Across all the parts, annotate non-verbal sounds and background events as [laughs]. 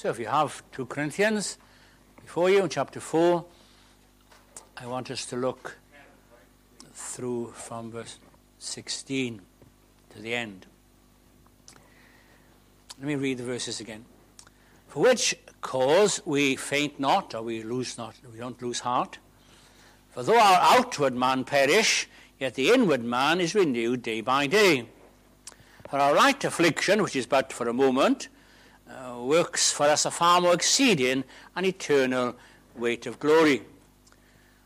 So if you have 2 Corinthians before you, in chapter 4, I want us to look through from verse 16 to the end. Let me read the verses again. For which cause we faint not, or we lose not, we don't lose heart. For though our outward man perish, yet the inward man is renewed day by day. For our light affliction, which is but for a moment, works for us a far more exceeding and eternal weight of glory.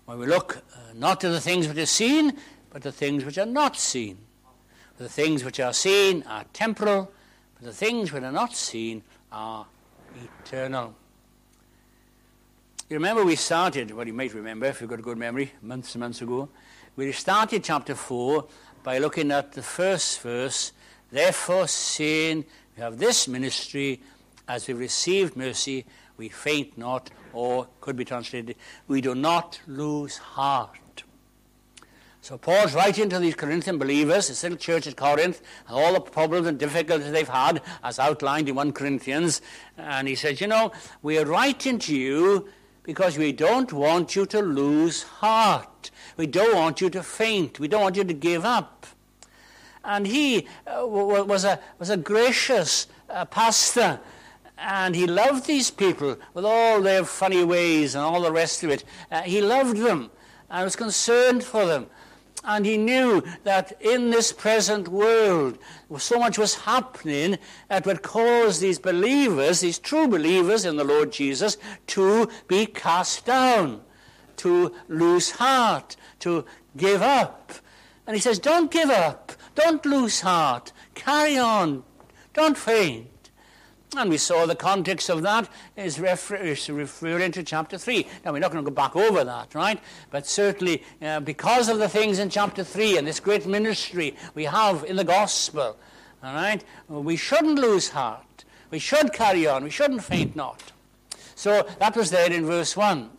When we look uh, not at the things which are seen, but the things which are not seen. The things which are seen are temporal, but the things which are not seen are eternal. You remember we started, well, you might remember if you've got a good memory, months and months ago. We started chapter 4 by looking at the first verse. Therefore, seeing we have this ministry, as we received mercy, we faint not, or could be translated, we do not lose heart. So Paul's writing to these Corinthian believers, the little church at Corinth, and all the problems and difficulties they've had, as outlined in 1 Corinthians. And he says, You know, we are writing to you because we don't want you to lose heart. We don't want you to faint. We don't want you to give up. And he uh, was, a, was a gracious uh, pastor and he loved these people with all their funny ways and all the rest of it. Uh, he loved them and was concerned for them. And he knew that in this present world, so much was happening that would cause these believers, these true believers in the Lord Jesus, to be cast down, to lose heart, to give up. And he says, Don't give up. Don't lose heart. Carry on. Don't faint. And we saw the context of that is, refer- is referring to chapter 3. Now, we're not going to go back over that, right? But certainly, uh, because of the things in chapter 3 and this great ministry we have in the gospel, all right, we shouldn't lose heart. We should carry on. We shouldn't faint not. So that was there in verse 1.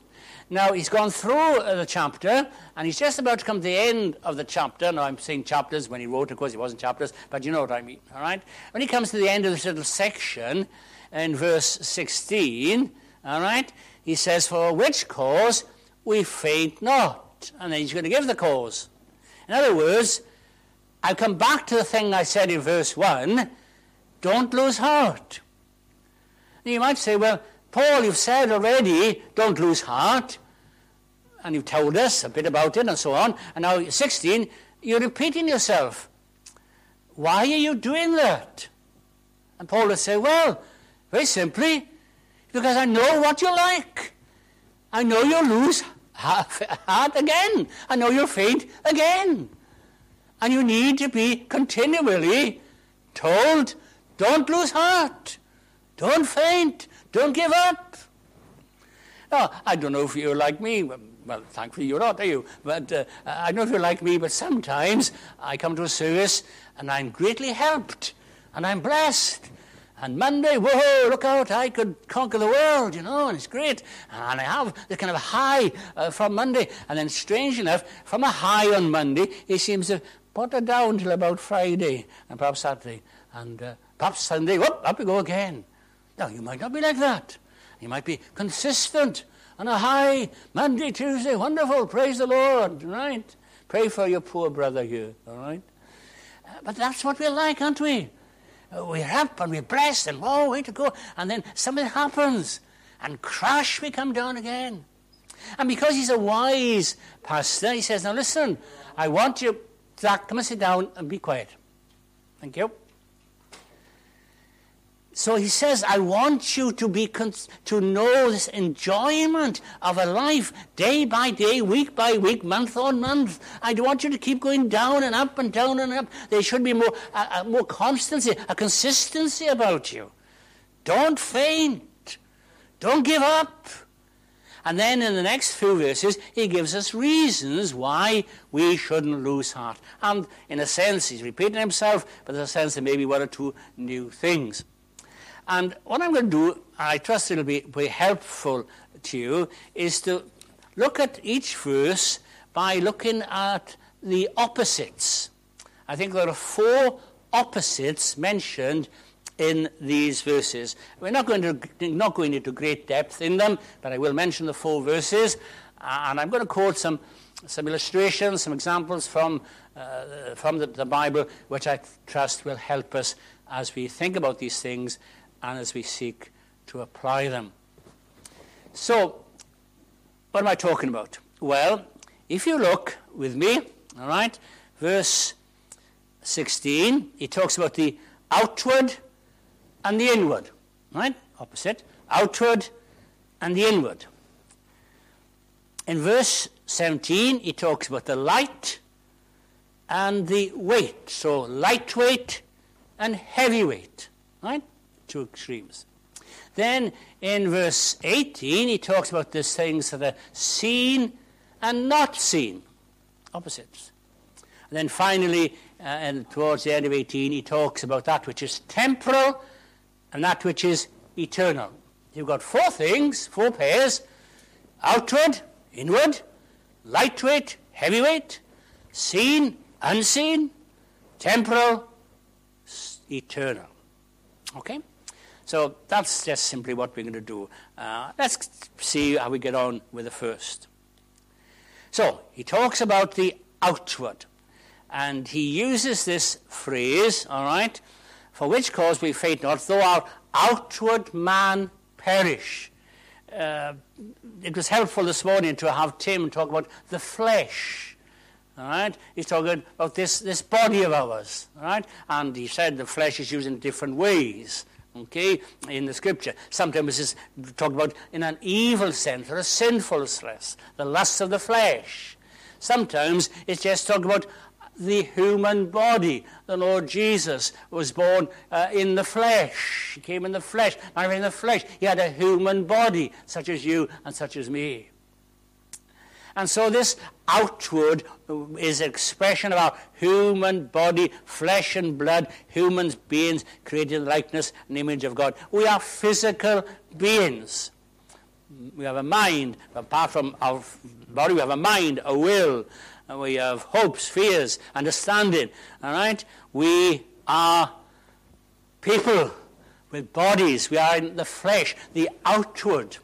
Now, he's gone through uh, the chapter, and he's just about to come to the end of the chapter. Now, I'm saying chapters when he wrote, of course, it wasn't chapters, but you know what I mean, all right? When he comes to the end of this little section in verse 16, all right, he says, For which cause we faint not. And then he's going to give the cause. In other words, I'll come back to the thing I said in verse 1 don't lose heart. Now, you might say, well, Paul, you've said already, don't lose heart. And you've told us a bit about it and so on. And now, 16, you're repeating yourself. Why are you doing that? And Paul would say, well, very simply, because I know what you like. I know you'll lose heart again. I know you'll faint again. And you need to be continually told, don't lose heart. Don't faint. Don't give up. Oh, I don't know if you're like me. Well, thankfully you're not, are you? But uh, I don't know if you're like me, but sometimes I come to a service and I'm greatly helped and I'm blessed. And Monday, whoa, look out, I could conquer the world, you know, and it's great. And I have the kind of high uh, from Monday. And then, strange enough, from a high on Monday, it seems to putter down till about Friday and perhaps Saturday. And uh, perhaps Sunday, whoop, up we go again. Now, you might not be like that. You might be consistent on a high Monday, Tuesday, wonderful, praise the Lord, right? Pray for your poor brother here, all right? Uh, but that's what we're like, aren't we? Uh, we're up and we're blessed and oh, way to go. And then something happens and crash, we come down again. And because he's a wise pastor, he says, Now listen, I want you, Zach, come and sit down and be quiet. Thank you. So he says, I want you to be to know this enjoyment of a life day by day, week by week, month on month. I want you to keep going down and up and down and up. There should be more, uh, more constancy, a consistency about you. Don't faint. Don't give up. And then in the next few verses, he gives us reasons why we shouldn't lose heart. And in a sense, he's repeating himself, but in a sense, there may be one or two new things. And what I'm going to do, I trust it'll be, helpful to you, is to look at each verse by looking at the opposites. I think there are four opposites mentioned in these verses. We're not going to not going into great depth in them, but I will mention the four verses, and I'm going to quote some some illustrations, some examples from uh, from the, the Bible, which I trust will help us as we think about these things and as we seek to apply them. So, what am I talking about? Well, if you look with me, all right, verse 16, he talks about the outward and the inward, right? Opposite. Outward and the inward. In verse 17, he talks about the light and the weight. So, lightweight and heavyweight, right? Two extremes. Then in verse 18, he talks about these things that are seen and not seen, opposites. And then finally, uh, and towards the end of 18, he talks about that which is temporal and that which is eternal. You've got four things, four pairs outward, inward, lightweight, heavyweight, seen, unseen, temporal, eternal. Okay? So that's just simply what we're going to do. Uh, let's see how we get on with the first. So he talks about the outward, and he uses this phrase, all right, for which cause we faint not, though our outward man perish. Uh, it was helpful this morning to have Tim talk about the flesh. All right, he's talking about this, this body of ours. All right, and he said the flesh is used in different ways okay, in the scripture. Sometimes it's talked about in an evil sense or a sinful stress, the lust of the flesh. Sometimes it's just talked about the human body. The Lord Jesus was born uh, in the flesh. He came in the flesh, not in the flesh. He had a human body, such as you and such as me. And so this outward is expression of our human body, flesh and blood, human beings created in the likeness and image of God. We are physical beings. We have a mind, apart from our body, we have a mind, a will, we have hopes, fears, understanding. All right? We are people with bodies. We are in the flesh, the outward.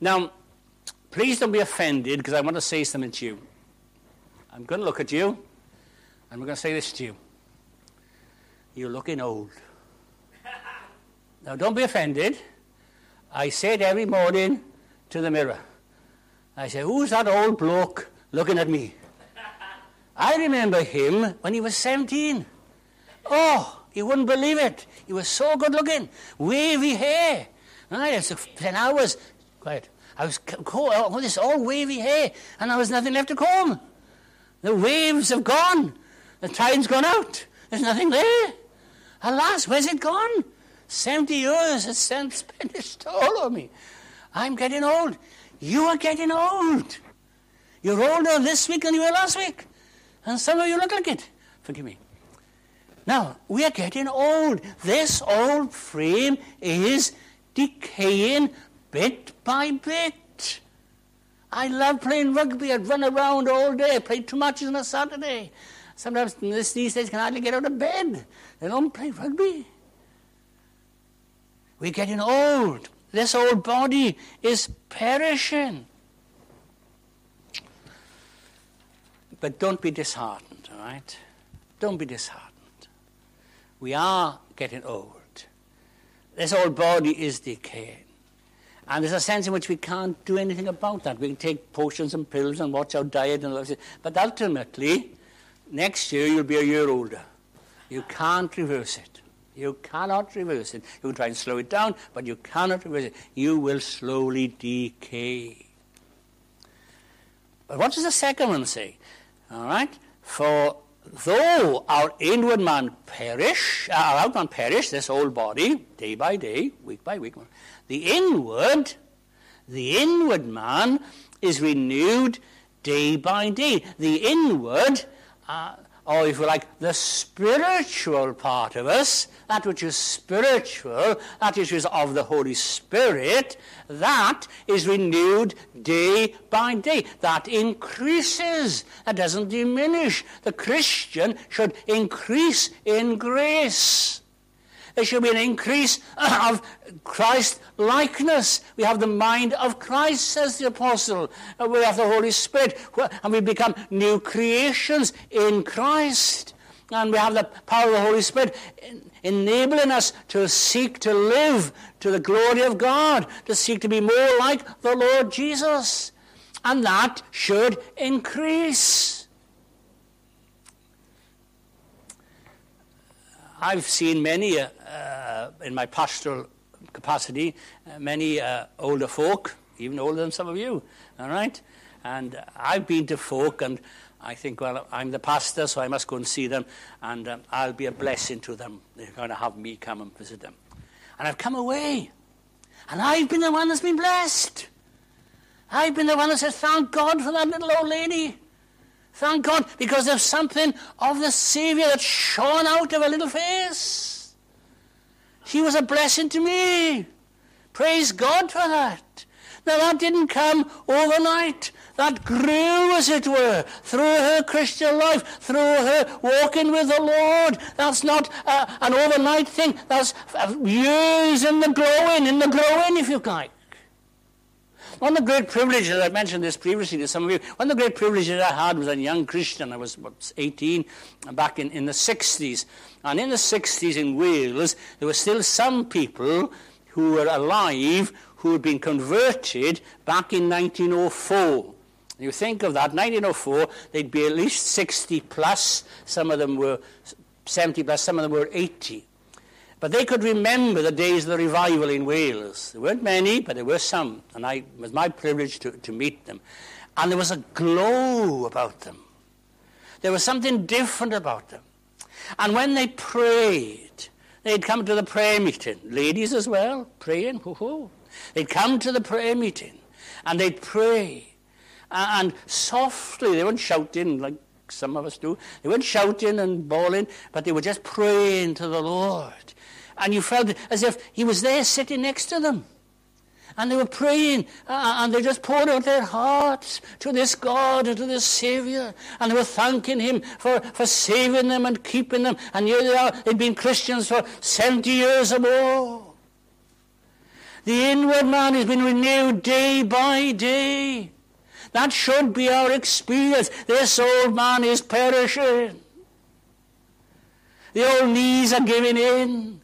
Now, Please don't be offended because I want to say something to you. I'm going to look at you and we're going to say this to you. You're looking old. [laughs] now, don't be offended. I say it every morning to the mirror. I say, Who's that old bloke looking at me? [laughs] I remember him when he was 17. Oh, you wouldn't believe it. He was so good looking, wavy hair. Right, it's 10 hours. Quiet. I was all this all wavy hair, and there was nothing left to comb. The waves have gone. The tide's gone out. There's nothing there. Alas, where's it gone? Seventy years has spent its toll on me. I'm getting old. You are getting old. You're older this week than you were last week. And some of you look like it. Forgive me. Now, we are getting old. This old frame is decaying bit by bit. I love playing rugby. I'd run around all day. I played two matches on a Saturday. Sometimes these days can hardly get out of bed. They don't play rugby. We're getting old. This old body is perishing. But don't be disheartened, all right? Don't be disheartened. We are getting old. This old body is decaying. And there's a sense in which we can't do anything about that. We can take potions and pills and watch our diet and all that. But ultimately, next year you'll be a year older. You can't reverse it. You cannot reverse it. You can try and slow it down, but you cannot reverse it. You will slowly decay. But what does the second one say? All right? For though our inward man perish, uh, our outward man perish, this old body, day by day, week by week, the inward, the inward man is renewed day by day. The inward, uh, or if you like, the spiritual part of us, that which is spiritual, that which is of the Holy Spirit, that is renewed day by day. That increases, that doesn't diminish. The Christian should increase in grace. There should be an increase [clears throat] of Christ likeness. We have the mind of Christ, says the apostle. Uh, we have the Holy Spirit, and we become new creations in Christ. And we have the power of the Holy Spirit enabling us to seek to live to the glory of God, to seek to be more like the Lord Jesus. And that should increase. I've seen many, uh, uh, in my pastoral capacity, uh, many uh, older folk, even older than some of you, all right? And I've been to folk, and I think, well, I'm the pastor, so I must go and see them, and um, I'll be a blessing to them. They're going to have me come and visit them. And I've come away, and I've been the one that's been blessed. I've been the one that says, thank God for that little old lady. Thank God, because there's something of the Savior that shone out of her little face. She was a blessing to me. Praise God for that. Now, that didn't come overnight. That grew, as it were, through her Christian life, through her walking with the Lord. That's not uh, an overnight thing. That's years in the growing, in the growing, if you like. One of the great privileges, I mentioned this previously to some of you, one of the great privileges I had was a young Christian. I was what, 18 back in, in the 60s. And in the 60s in Wales, there were still some people who were alive who had been converted back in 1904. You think of that, 1904, they'd be at least 60 plus. Some of them were 70 plus, some of them were 80. But they could remember the days of the revival in Wales. There weren't many, but there were some. And I, it was my privilege to, to meet them. And there was a glow about them. There was something different about them. And when they prayed, they'd come to the prayer meeting. Ladies as well, praying. Hoo-hoo. They'd come to the prayer meeting and they'd pray. And softly, they weren't shouting like some of us do. They weren't shouting and bawling, but they were just praying to the Lord and you felt as if he was there sitting next to them. And they were praying, uh, and they just poured out their hearts to this God and to this Savior. And they were thanking Him for, for saving them and keeping them. And here they are, they've been Christians for 70 years or more. The inward man has been renewed day by day. That should be our experience. This old man is perishing. The old knees are giving in.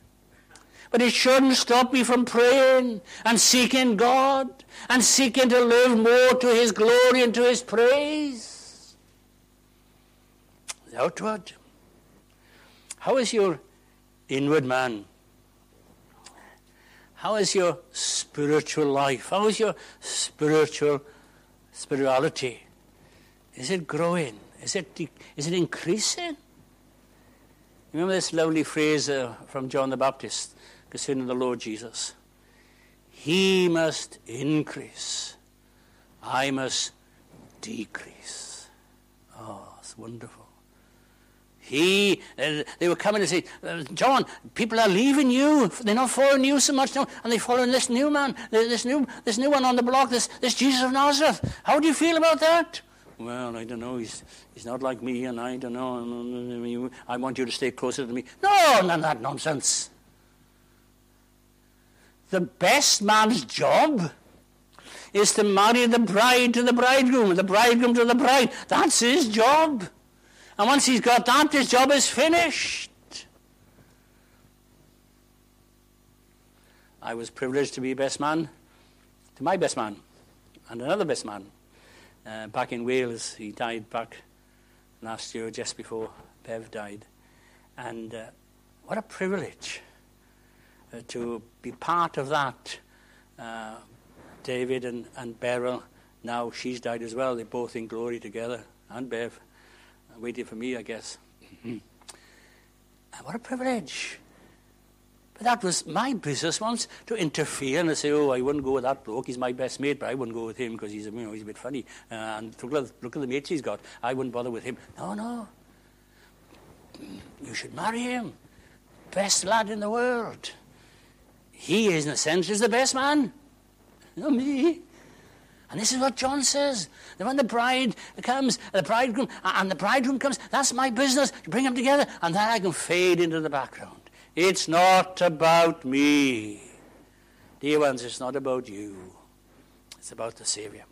But it shouldn't stop me from praying and seeking God and seeking to live more to His glory and to His praise. The outward. How is your inward man? How is your spiritual life? How is your spiritual spirituality? Is it growing? Is it, is it increasing? Remember this lovely phrase uh, from John the Baptist concerning the Lord Jesus. He must increase. I must decrease. Oh, it's wonderful. He, uh, they were coming and say, uh, John, people are leaving you. They're not following you so much now, and they're following this new man, this new, this new one on the block, this, this Jesus of Nazareth. How do you feel about that? Well, I don't know. He's, he's not like me, and I don't know. I want you to stay closer to me. No, none of that nonsense. The best man's job is to marry the bride to the bridegroom, the bridegroom to the bride. That's his job. And once he's got that, his job is finished. I was privileged to be best man to my best man and another best man uh, back in Wales. He died back last year, just before Bev died. And uh, what a privilege uh, to be part of that. Uh, David and, and Beryl, now she's died as well. They're both in glory together. And Bev, uh, waiting for me, I guess. what a privilege. But that was my business once to interfere and say, oh, I wouldn't go with that bloke. He's my best mate, but I wouldn't go with him because he's, you know, he's a bit funny. Uh, and look at, look at the mates he's got. I wouldn't bother with him. No, no. You should marry him. Best lad in the world. He is, in a sense, is the best man. Not me. And this is what John says. That when the bride comes, the bridegroom, and the bridegroom comes, that's my business. to bring them together, and then I can fade into the background. It's not about me. Dear ones, it's not about you. It's about the Savior.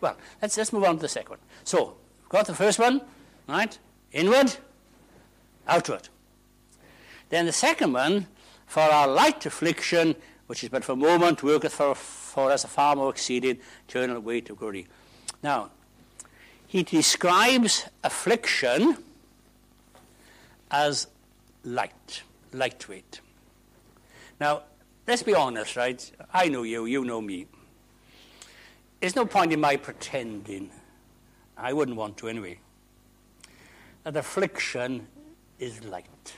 Well, let's, let's move on to the second one. So, we've got the first one, right? Inward, outward. Then the second one, for our light affliction, which is but for a moment, worketh for, for us a far more exceeding eternal weight of glory. Now, he describes affliction as light, lightweight. Now, let's be honest, right? I know you, you know me. There's no point in my pretending, I wouldn't want to anyway, that affliction is light.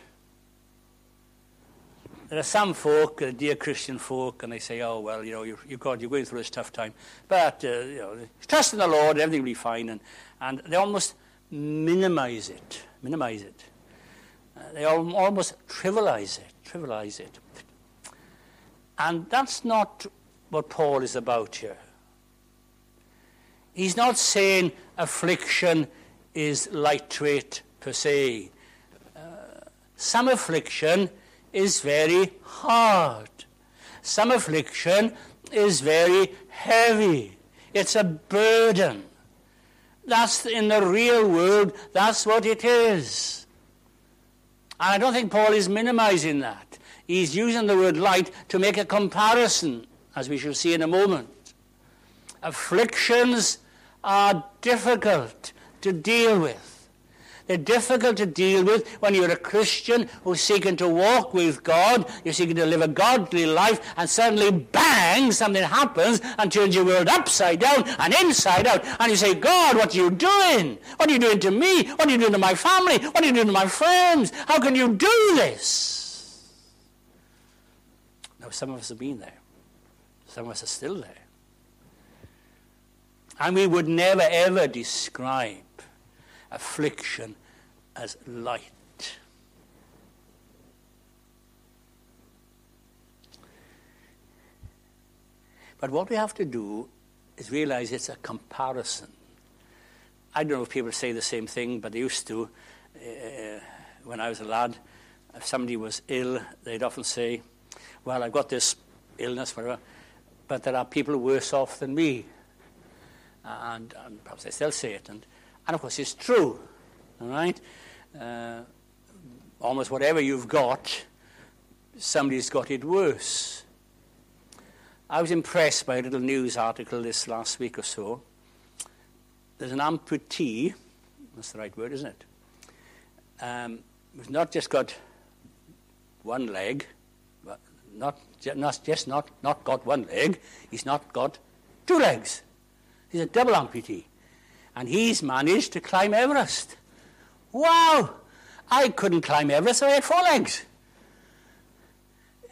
There are some folk, uh, dear Christian folk, and they say, oh, well, you know, you're, you're, God, you're going through this tough time. But, uh, you know, trust in the Lord, everything will be fine. And, and they almost minimize it, minimize it. Uh, they al almost trivialize it, trivialize it. And that's not what Paul is about here. He's not saying affliction is lightweight per se. Uh, some affliction is very hard. Some affliction is very heavy. It's a burden. That's in the real world, that's what it is. And I don't think Paul is minimizing that. He's using the word light to make a comparison, as we shall see in a moment. Afflictions are difficult to deal with. They're difficult to deal with when you're a Christian who's seeking to walk with God, you're seeking to live a godly life, and suddenly, bang, something happens and turns your world upside down and inside out. And you say, God, what are you doing? What are you doing to me? What are you doing to my family? What are you doing to my friends? How can you do this? Now, some of us have been there, some of us are still there. And we would never ever describe affliction as light. But what we have to do is realize it's a comparison. I don't know if people say the same thing, but they used to. Uh, when I was a lad, if somebody was ill, they'd often say, Well, I've got this illness, whatever, but there are people worse off than me. And, and perhaps they still say it. And and of course, it's true. All right? Uh, almost whatever you've got, somebody's got it worse. I was impressed by a little news article this last week or so. There's an amputee, that's the right word, isn't it? Um, who's not just got one leg, but not, not just not, not got one leg, he's not got two legs. He's a double amputee and he's managed to climb Everest. Wow! I couldn't climb Everest, I had four legs.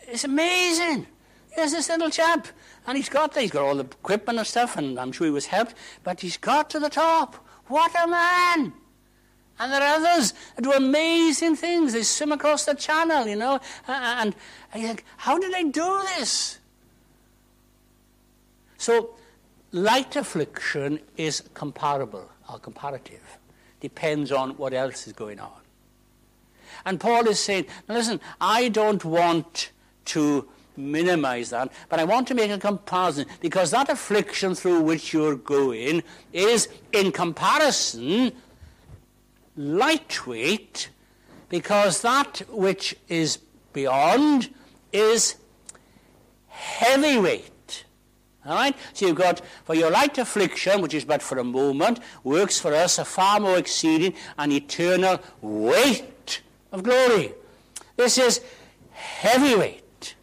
It's amazing. Here's this little chap, and he's got he's got all the equipment and stuff, and I'm sure he was helped, but he's got to the top. What a man! And there are others that do amazing things. They swim across the channel, you know, and, and you think, how did they do this? So Light affliction is comparable or comparative. Depends on what else is going on. And Paul is saying, listen, I don't want to minimize that, but I want to make a comparison because that affliction through which you're going is, in comparison, lightweight because that which is beyond is heavyweight. All right? So you've got, for your light affliction, which is but for a moment, works for us a far more exceeding and eternal weight of glory. This is heavyweight.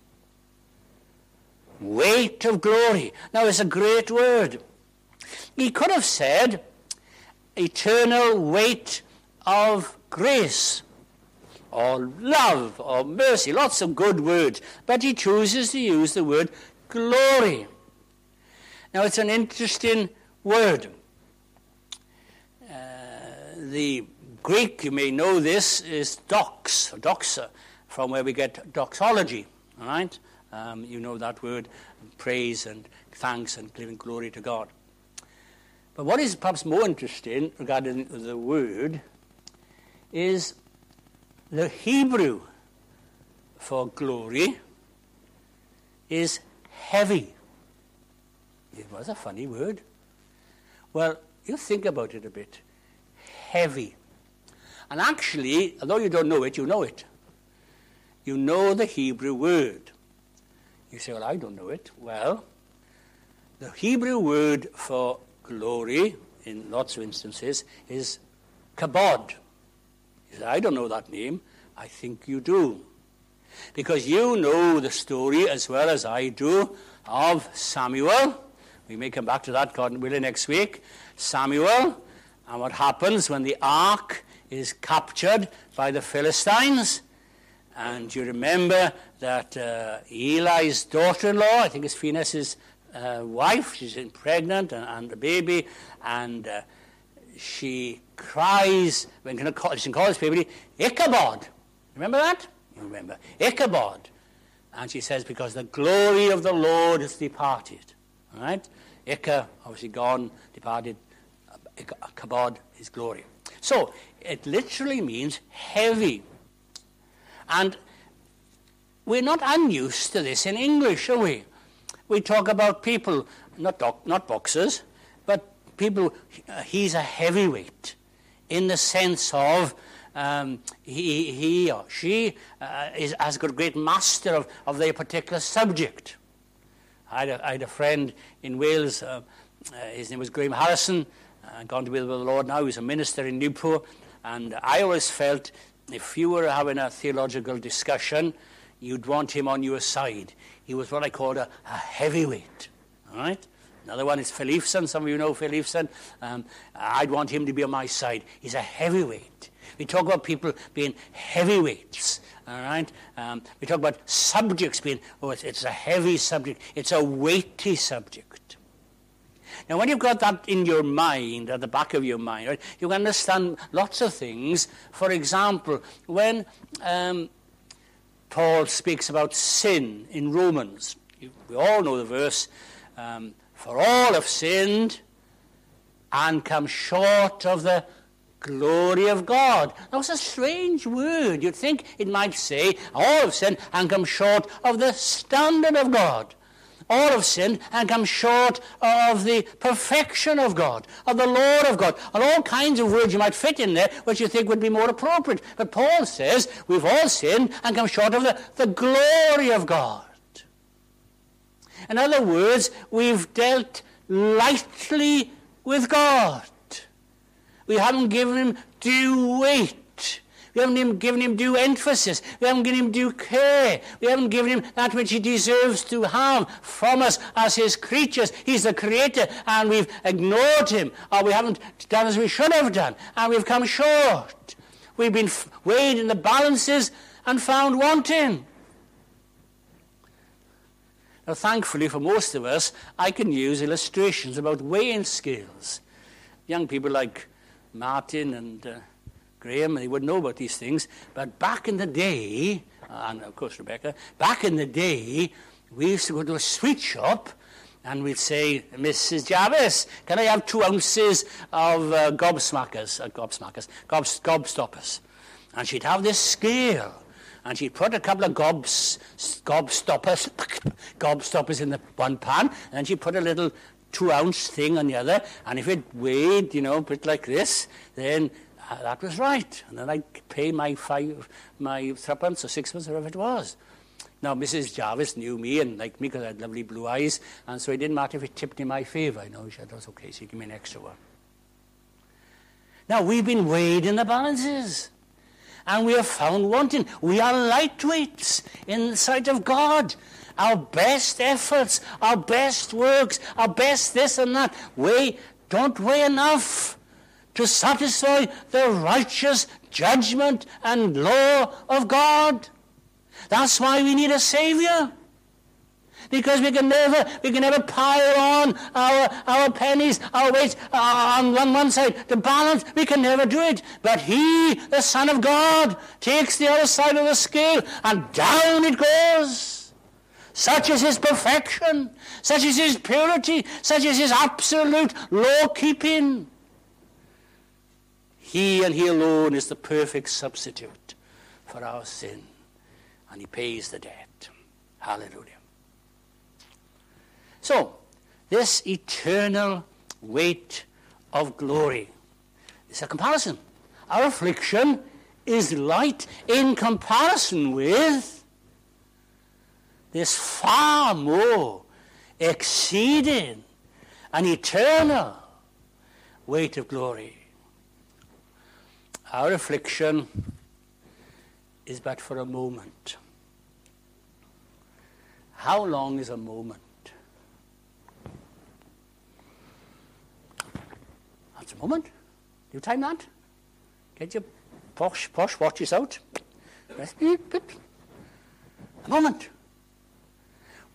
Weight of glory. Now, it's a great word. He could have said eternal weight of grace or love or mercy, lots of good words, but he chooses to use the word glory. Now, it's an interesting word. Uh, the Greek, you may know this, is dox, doxa, from where we get doxology. All right? Um, you know that word, praise and thanks and giving glory to God. But what is perhaps more interesting regarding the word is the Hebrew for glory is heavy. It was a funny word. Well, you think about it a bit. Heavy. And actually, although you don't know it, you know it. You know the Hebrew word. You say, well, I don't know it. Well, the Hebrew word for glory, in lots of instances, is kabod. You say, I don't know that name. I think you do. Because you know the story as well as I do of Samuel. We may come back to that, God willing, next week. Samuel, and what happens when the ark is captured by the Philistines. And you remember that uh, Eli's daughter in law, I think it's Phinehas' uh, wife, she's pregnant and, and a baby, and uh, she cries, when call, she calls baby, Ichabod. Remember that? You remember. Ichabod. And she says, because the glory of the Lord has departed. Right? Ica, obviously gone, departed, kabod, his glory. So, it literally means heavy. And we're not unused to this in English, are we? We talk about people, not, doc, not boxers, but people, uh, he's a heavyweight in the sense of um, he, he or she uh, is, has got a great master of, of their particular subject. I had a, I had a friend in Wales, uh, uh, his name was Graham Harrison, uh, gone to be with the Lord now, he's a minister in Newport, and I always felt if you were having a theological discussion, you'd want him on your side. He was what I called a, a heavyweight. All right? Another one is Phil Some of you know Phil Um, I'd want him to be on my side. He's a heavyweight. We talk about people being heavyweights. All right? Um, we talk about subjects being, oh, it's, it's a heavy subject. It's a weighty subject. Now, when you've got that in your mind, at the back of your mind, right, you can understand lots of things. For example, when um, Paul speaks about sin in Romans, you, we all know the verse, um, for all have sinned and come short of the glory of God. That was a strange word. You'd think it might say, all have sinned and come short of the standard of God. All have sinned and come short of the perfection of God, of the Lord of God, and all kinds of words you might fit in there which you think would be more appropriate. But Paul says we've all sinned and come short of the, the glory of God. In other words, we've dealt lightly with God. We haven't given him due weight. We haven't given him due emphasis. We haven't given him due care. We haven't given him that which he deserves to have from us as his creatures. He's the creator, and we've ignored him, or we haven't done as we should have done, and we've come short. We've been weighed in the balances and found wanting. Now, thankfully for most of us, I can use illustrations about weighing scales. Young people like Martin and uh, Graham, they wouldn't know about these things. But back in the day, and of course Rebecca, back in the day, we used to go to a sweet shop and we'd say, Mrs. Jarvis, can I have two ounces of uh, gobsmackers, uh, gobsmackers, gobs, gobstoppers? And she'd have this scale, and she'd put a couple of gobs, gobstoppers, [laughs] gobstoppers in the one pan, and she'd put a little two ounce thing on the other, and if it weighed, you know, a bit like this, then uh, that was right. And then I'd pay my five, my threepence or sixpence, or whatever it was. Now, Mrs. Jarvis knew me and liked me because I had lovely blue eyes, and so it didn't matter if it tipped in my favour. You know, she said, that's okay, so you give me an extra one. Now, we've been weighed in the balances, and we are found wanting. We are lightweights in the sight of God our best efforts, our best works, our best this and that, weigh, don't weigh enough to satisfy the righteous judgment and law of God. That's why we need a Savior. Because we can never, we can never pile on our, our pennies, our weights uh, on one, one side to balance. We can never do it. But He, the Son of God, takes the other side of the scale and down it goes. Such is his perfection, such is his purity, such is his absolute law keeping. He and he alone is the perfect substitute for our sin. and he pays the debt. Hallelujah. So, this eternal weight of glory is a comparison. Our affliction is light in comparison with this far more exceeding an eternal weight of glory. Our affliction is but for a moment. How long is a moment? That's a moment. You time that? Get your posh, posh watches out. A moment.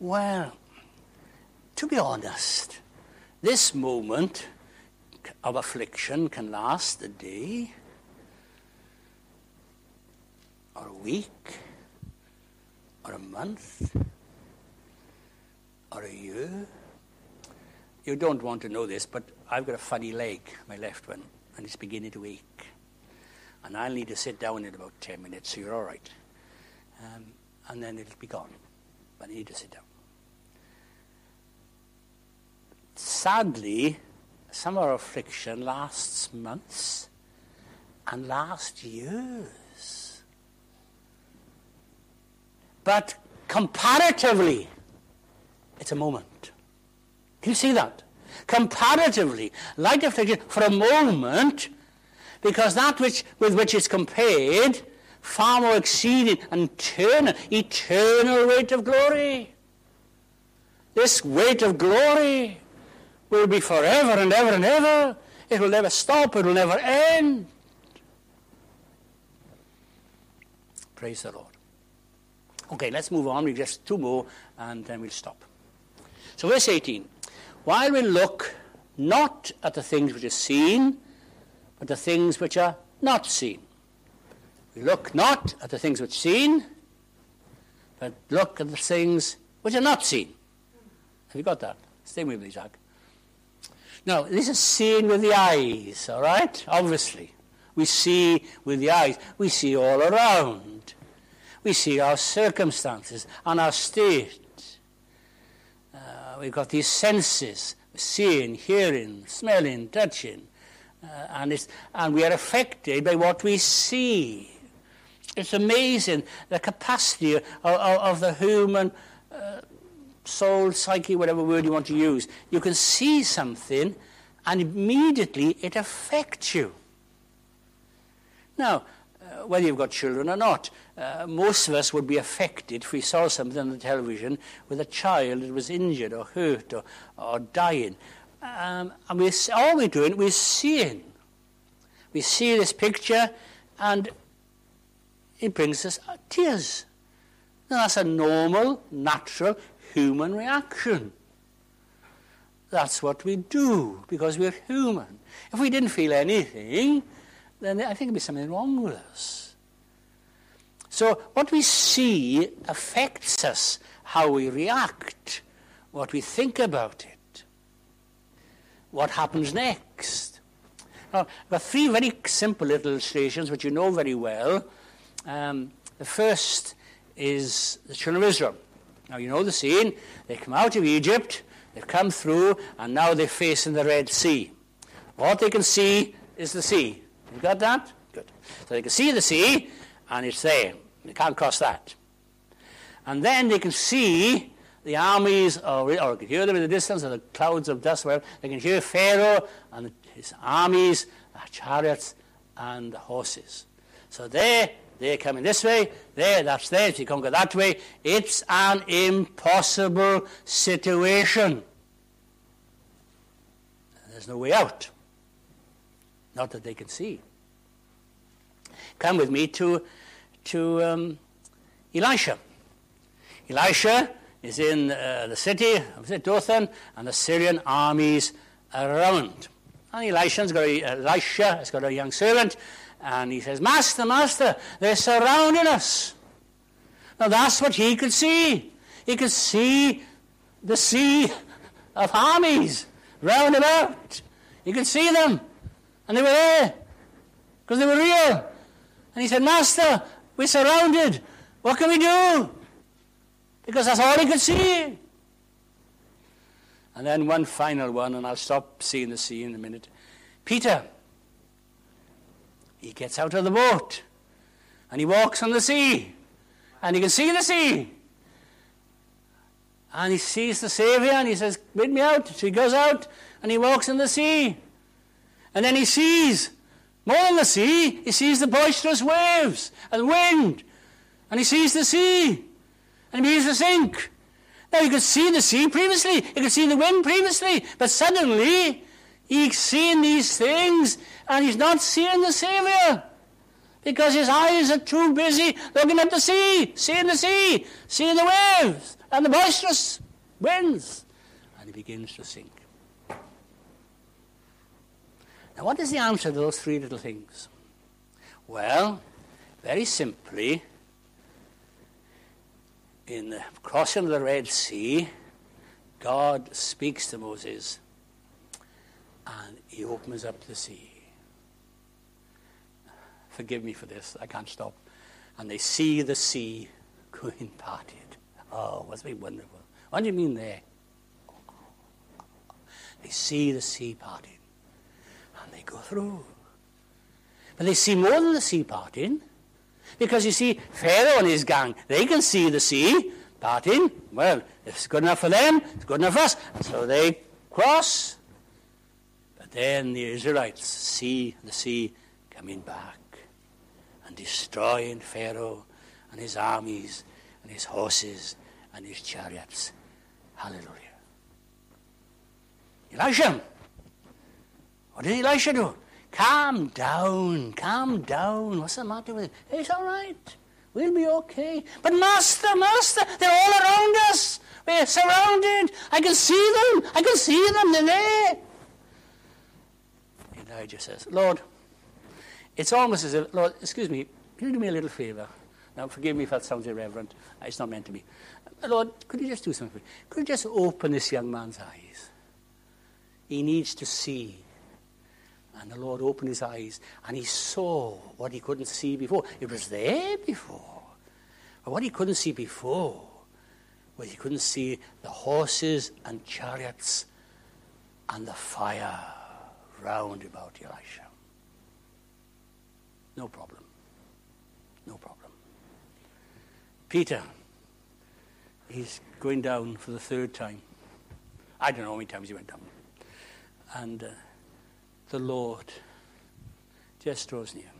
Well, to be honest, this moment of affliction can last a day, or a week, or a month, or a year. You don't want to know this, but I've got a funny leg, my left one, and it's beginning to ache. And I'll need to sit down in about 10 minutes, so you're all right. Um, and then it'll be gone. But I need to sit down. Sadly, some of affliction lasts months and lasts years. But comparatively, it's a moment. Can you see that? Comparatively, light affliction for a moment, because that which with which it's compared, far more exceeding and eternal, eternal weight of glory. This weight of glory will be forever and ever and ever. It will never stop, it will never end. Praise the Lord. Okay, let's move on. We've just two more and then we'll stop. So, verse 18. While we look not at the things which are seen, but the things which are not seen. We look not at the things which are seen, but look at the things which are not seen. Have you got that? Stay with me, Jack. Now, this is seeing with the eyes, all right? Obviously. We see with the eyes. We see all around. We see our circumstances and our state. Uh, we've got these senses seeing, hearing, smelling, touching. Uh, and, and we are affected by what we see. It's amazing the capacity of, of, of the human uh, soul, psyche, whatever word you want to use, you can see something and immediately it affects you. Now, uh, whether you've got children or not, uh, most of us would be affected if we saw something on the television with a child that was injured or hurt or, or dying. Um, and we all we're doing, we're seeing. We see this picture and it brings us tears. Now, that's a normal, natural human reaction. That's what we do because we're human. If we didn't feel anything, then I think there'd be something wrong with us. So what we see affects us, how we react, what we think about it, what happens next. Now, I've got three very simple illustrations which you know very well. Um, the first is the children of Israel. Now, you know the scene. They come out of Egypt, they've come through, and now they're facing the Red Sea. What they can see is the sea. You got that? Good. So they can see the sea, and it's there. They can't cross that. And then they can see the armies, or, or can hear them in the distance, or the clouds of dust, wherever. They can hear Pharaoh and his armies, the chariots, and the horses. So there they're coming this way, there, that's if you can't go that way. It's an impossible situation. There's no way out. Not that they can see. Come with me to, to um, Elisha. Elisha is in uh, the city of Dothan, and the Syrian armies around. And Elisha's got a, Elisha has got a young servant, and he says, Master, Master, they're surrounding us. Now that's what he could see. He could see the sea of armies round about. He could see them. And they were there because they were real. And he said, Master, we're surrounded. What can we do? Because that's all he could see. And then one final one, and I'll stop seeing the sea in a minute. Peter, he gets out of the boat and he walks on the sea and he can see the sea. And he sees the Savior and he says, Bid me out. So he goes out and he walks in the sea. And then he sees more than the sea, he sees the boisterous waves and wind. And he sees the sea. And he begins to sink. Now he could see the sea previously, he could see the wind previously, but suddenly he's seeing these things and he's not seeing the Savior. Because his eyes are too busy looking at the sea, seeing the sea, seeing the waves and the boisterous winds. And he begins to sink. Now, what is the answer to those three little things? Well, very simply, in the crossing of the Red Sea, God speaks to Moses and he opens up the sea. Forgive me for this, I can't stop. And they see the sea [laughs] going parted. Oh, must be wonderful. What do you mean there? They see the sea parting and they go through. But they see more than the sea parting because you see, Pharaoh and his gang, they can see the sea parting. Well, if it's good enough for them, it's good enough for us. So they cross. But then the Israelites see the sea coming back and destroying Pharaoh and his armies and his horses and his chariots. Hallelujah. Elisha. What did Elisha do? Calm down, calm down. What's the matter with it? It's all right. We'll be okay. But Master, Master, they're all around us. We're surrounded. I can see them. I can see them. They're there. Elijah says, Lord, it's almost as if, Lord, excuse me, can you do me a little favor? Now, forgive me if that sounds irreverent. It's not meant to be. Lord, could you just do something? Could you just open this young man's eyes? He needs to see. And the Lord opened his eyes and he saw what he couldn't see before. It was there before. But what he couldn't see before was he couldn't see the horses and chariots and the fire round about Elisha. No problem. No problem. Peter he's going down for the third time. I don't know how many times he went down. And uh, the Lord just draws near.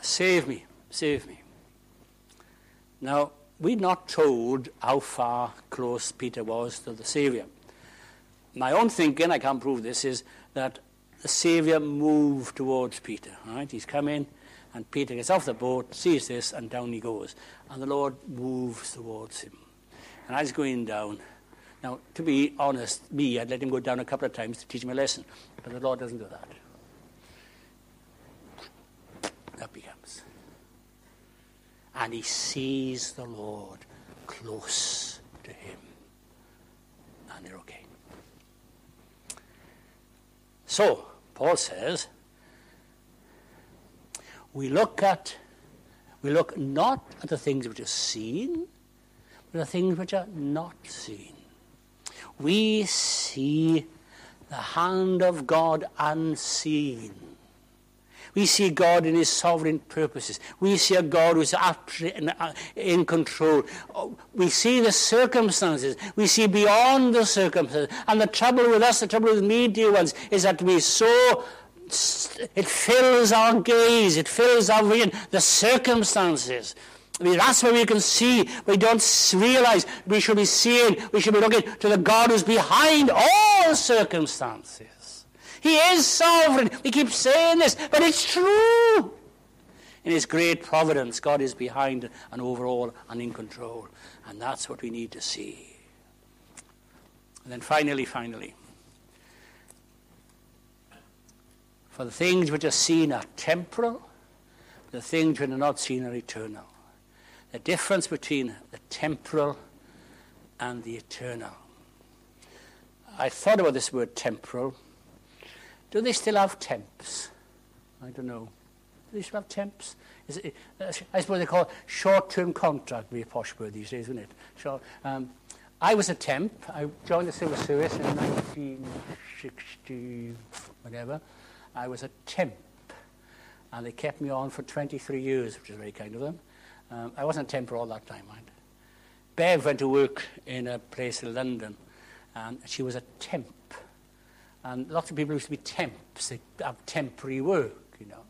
Save me, save me. Now, we're not told how far close Peter was to the Saviour. My own thinking, I can't prove this, is that the Saviour moved towards Peter. Right? He's coming, and Peter gets off the boat, sees this, and down he goes. And the Lord moves towards him. And I was going down. Now, to be honest, me, I'd let him go down a couple of times to teach him a lesson. But the Lord doesn't do that. Up he comes. And he sees the Lord close to him. And they're okay. So, Paul says, we look at, we look not at the things which are seen, but the things which are not seen. We see the hand of God unseen. We see God in his sovereign purposes. We see a God who's absolutely uh, in control. Oh, we see the circumstances. We see beyond the circumstances. And the trouble with us, the trouble with me, dear ones, is that we so it fills our gaze, it fills our vision, the circumstances. I mean, that's where we can see. We don't realize we should be seeing, we should be looking to the God who's behind all circumstances. He is sovereign. We keep saying this, but it's true. In His great providence, God is behind and over all and in control. And that's what we need to see. And then finally, finally, for the things which are seen are temporal, the things which are not seen are eternal the difference between the temporal and the eternal. I thought about this word temporal. Do they still have temps? I don't know. Do they still have temps? I suppose they call it short-term contract, be a posh word these days, isn't it? So, um, I was a temp. I joined the civil service in 1960, whatever. I was a temp, and they kept me on for 23 years, which is very kind of them. Um, I wasn't a temp for all that time, mind. Bev went to work in a place in London, and she was a temp. And lots of people used to be temps. They have temporary work, you know.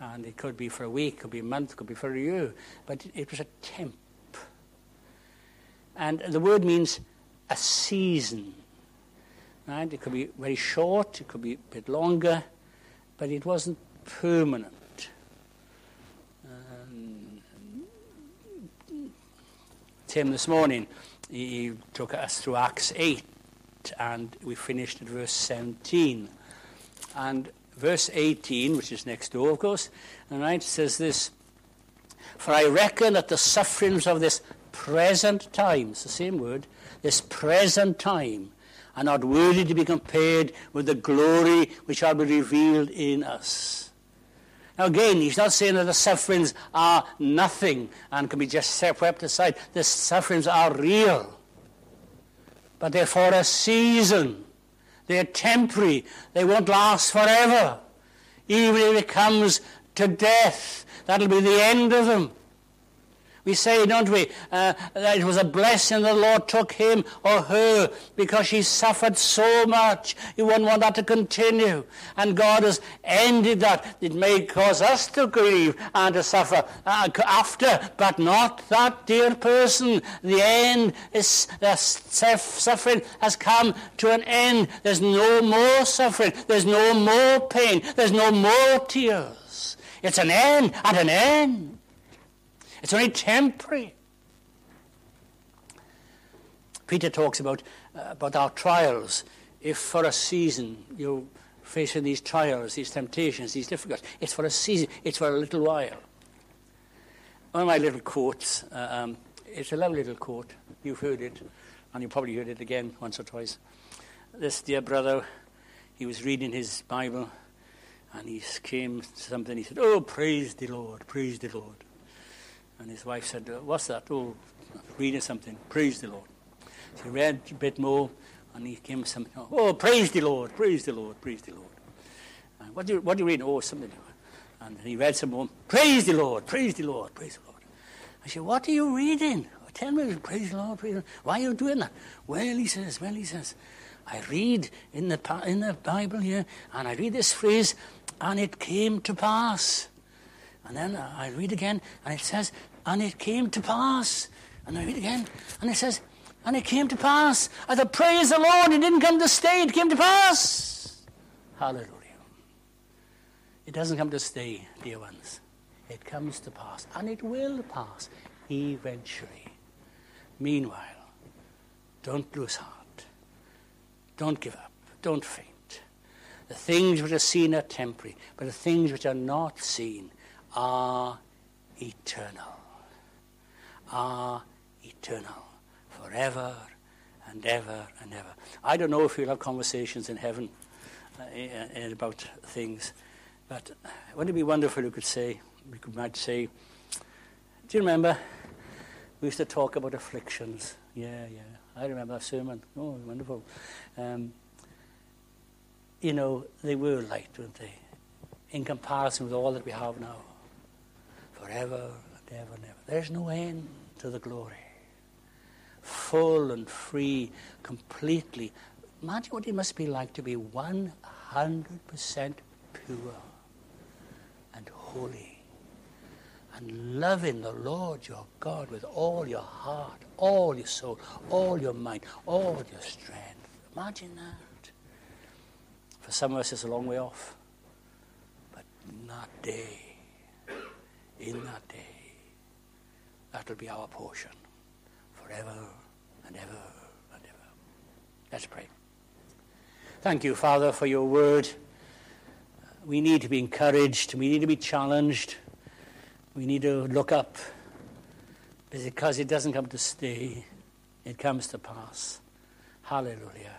And it could be for a week, could be a month, could be for a year. But it was a temp. And the word means a season. Right? It could be very short, it could be a bit longer, but it wasn't permanent. Um, Tim this morning, he took us through Acts 8, and we finished at verse 17. And verse 18, which is next door, of course, all right, says this For I reckon that the sufferings of this present time, it's the same word, this present time, are not worthy to be compared with the glory which shall be revealed in us. Now, again, he's not saying that the sufferings are nothing and can be just swept aside. The sufferings are real, but they're for a season. They're temporary. They won't last forever. Even if it comes to death, that'll be the end of them. We say, don't we, uh, that it was a blessing the Lord took him or her because she suffered so much. You wouldn't want that to continue. And God has ended that. It may cause us to grieve and to suffer uh, after, but not that dear person. The end is, the suffering has come to an end. There's no more suffering. There's no more pain. There's no more tears. It's an end at an end. It's only temporary. Peter talks about, uh, about our trials. If for a season you're facing these trials, these temptations, these difficulties, it's for a season, it's for a little while. One of my little quotes, uh, um, it's a lovely little quote. You've heard it, and you probably heard it again once or twice. This dear brother, he was reading his Bible, and he came to something, he said, Oh, praise the Lord, praise the Lord. And his wife said, What's that? Oh, reading something. Praise the Lord. So he read a bit more, and he came something. Oh, praise the Lord, praise the Lord, praise the Lord. And what do you, what do you read? Oh, something. And he read some more. Praise the Lord, praise the Lord, praise the Lord. I said, What are you reading? Oh, tell me, praise the Lord, praise the Lord. Why are you doing that? Well, he says, Well, he says, I read in the, in the Bible here, and I read this phrase, and it came to pass. And then I read again, and it says, and it came to pass. And I read again, and it says, and it came to pass. I thought, praise the Lord, it didn't come to stay, it came to pass. Hallelujah. It doesn't come to stay, dear ones. It comes to pass, and it will pass eventually. Meanwhile, don't lose heart. Don't give up. Don't faint. The things which are seen are temporary, but the things which are not seen are eternal are eternal, forever and ever and ever. I don't know if we'll have conversations in heaven uh, about things, but wouldn't it be wonderful if we could say, we could, might say, do you remember we used to talk about afflictions? Yeah, yeah. I remember that sermon. Oh, wonderful. Um, you know, they were light, weren't they? In comparison with all that we have now. Forever and ever and ever. There's no end to the glory. Full and free, completely. Imagine what it must be like to be 100% pure and holy and loving the Lord your God with all your heart, all your soul, all your mind, all your strength. Imagine that. For some of us, it's a long way off. But not day, in that day, That'll be our portion forever and ever and ever. Let's pray. Thank you, Father, for your word. We need to be encouraged. We need to be challenged. We need to look up because it doesn't come to stay, it comes to pass. Hallelujah.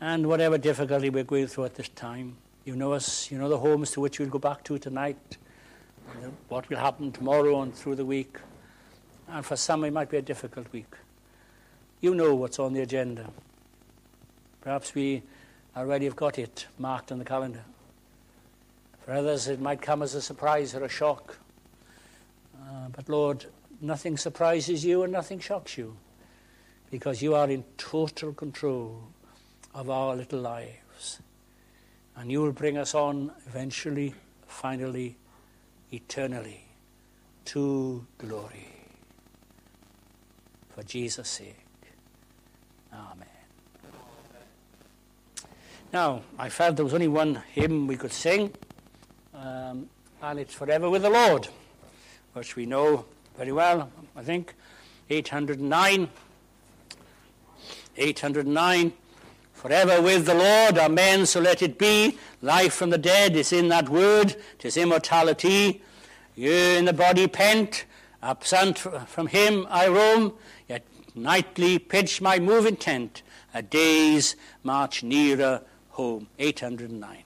And whatever difficulty we're going through at this time, you know us, you know the homes to which we'll go back to tonight. What will happen tomorrow and through the week. And for some, it might be a difficult week. You know what's on the agenda. Perhaps we already have got it marked on the calendar. For others, it might come as a surprise or a shock. Uh, but Lord, nothing surprises you and nothing shocks you because you are in total control of our little lives. And you will bring us on eventually, finally, eternally to glory. For Jesus' sake. Amen. Now, I felt there was only one hymn we could sing, um, and it's Forever with the Lord, which we know very well, I think. 809. 809. Forever with the Lord, amen, so let it be. Life from the dead is in that word, tis immortality. You in the body pent, absent from him I roam, yet nightly pitch my moving tent, a day's march nearer home. 809.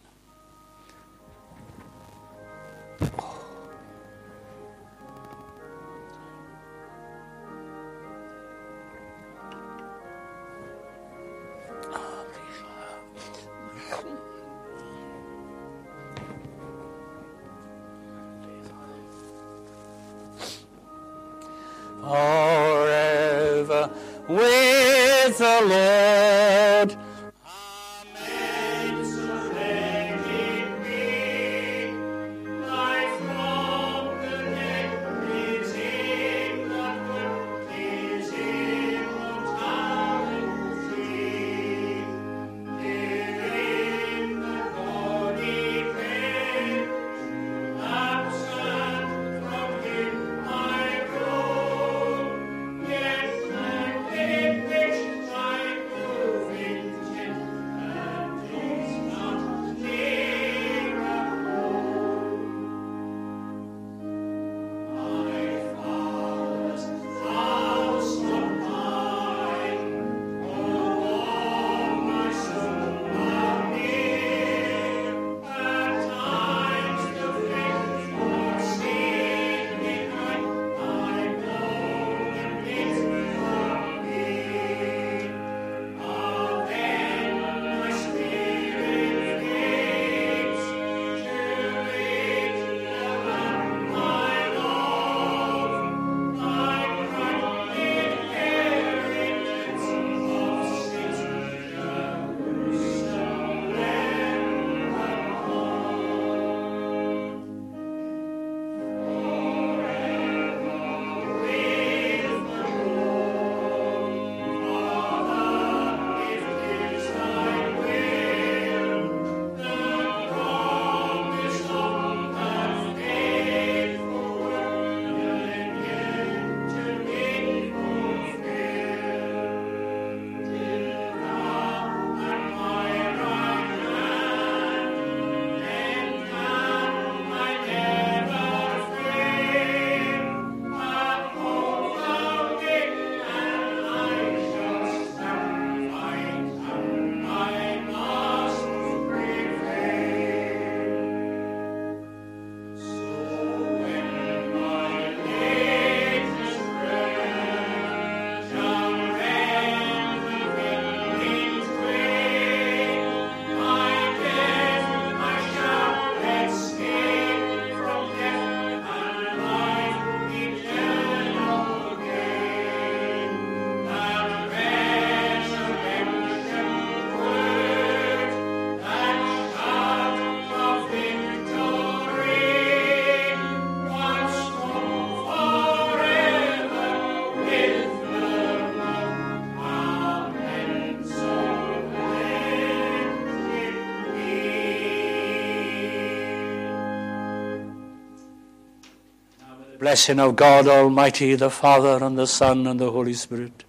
Blessing of God Almighty, the Father, and the Son, and the Holy Spirit.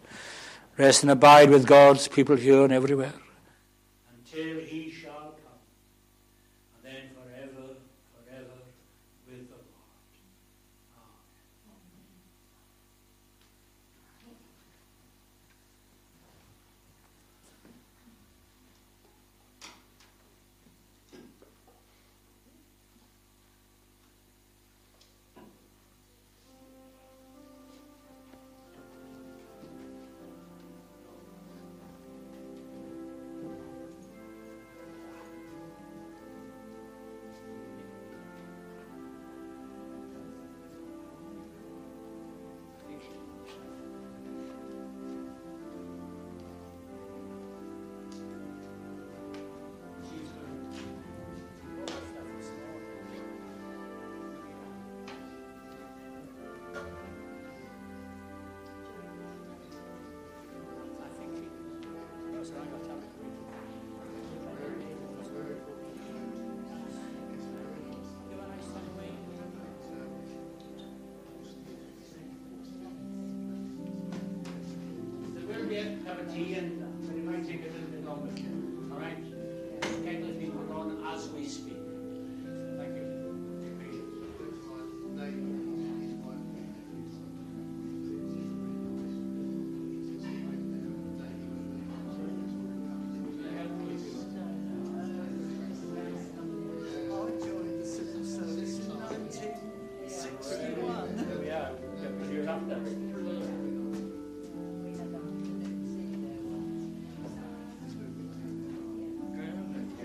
Rest and abide with God's people here and everywhere. A tea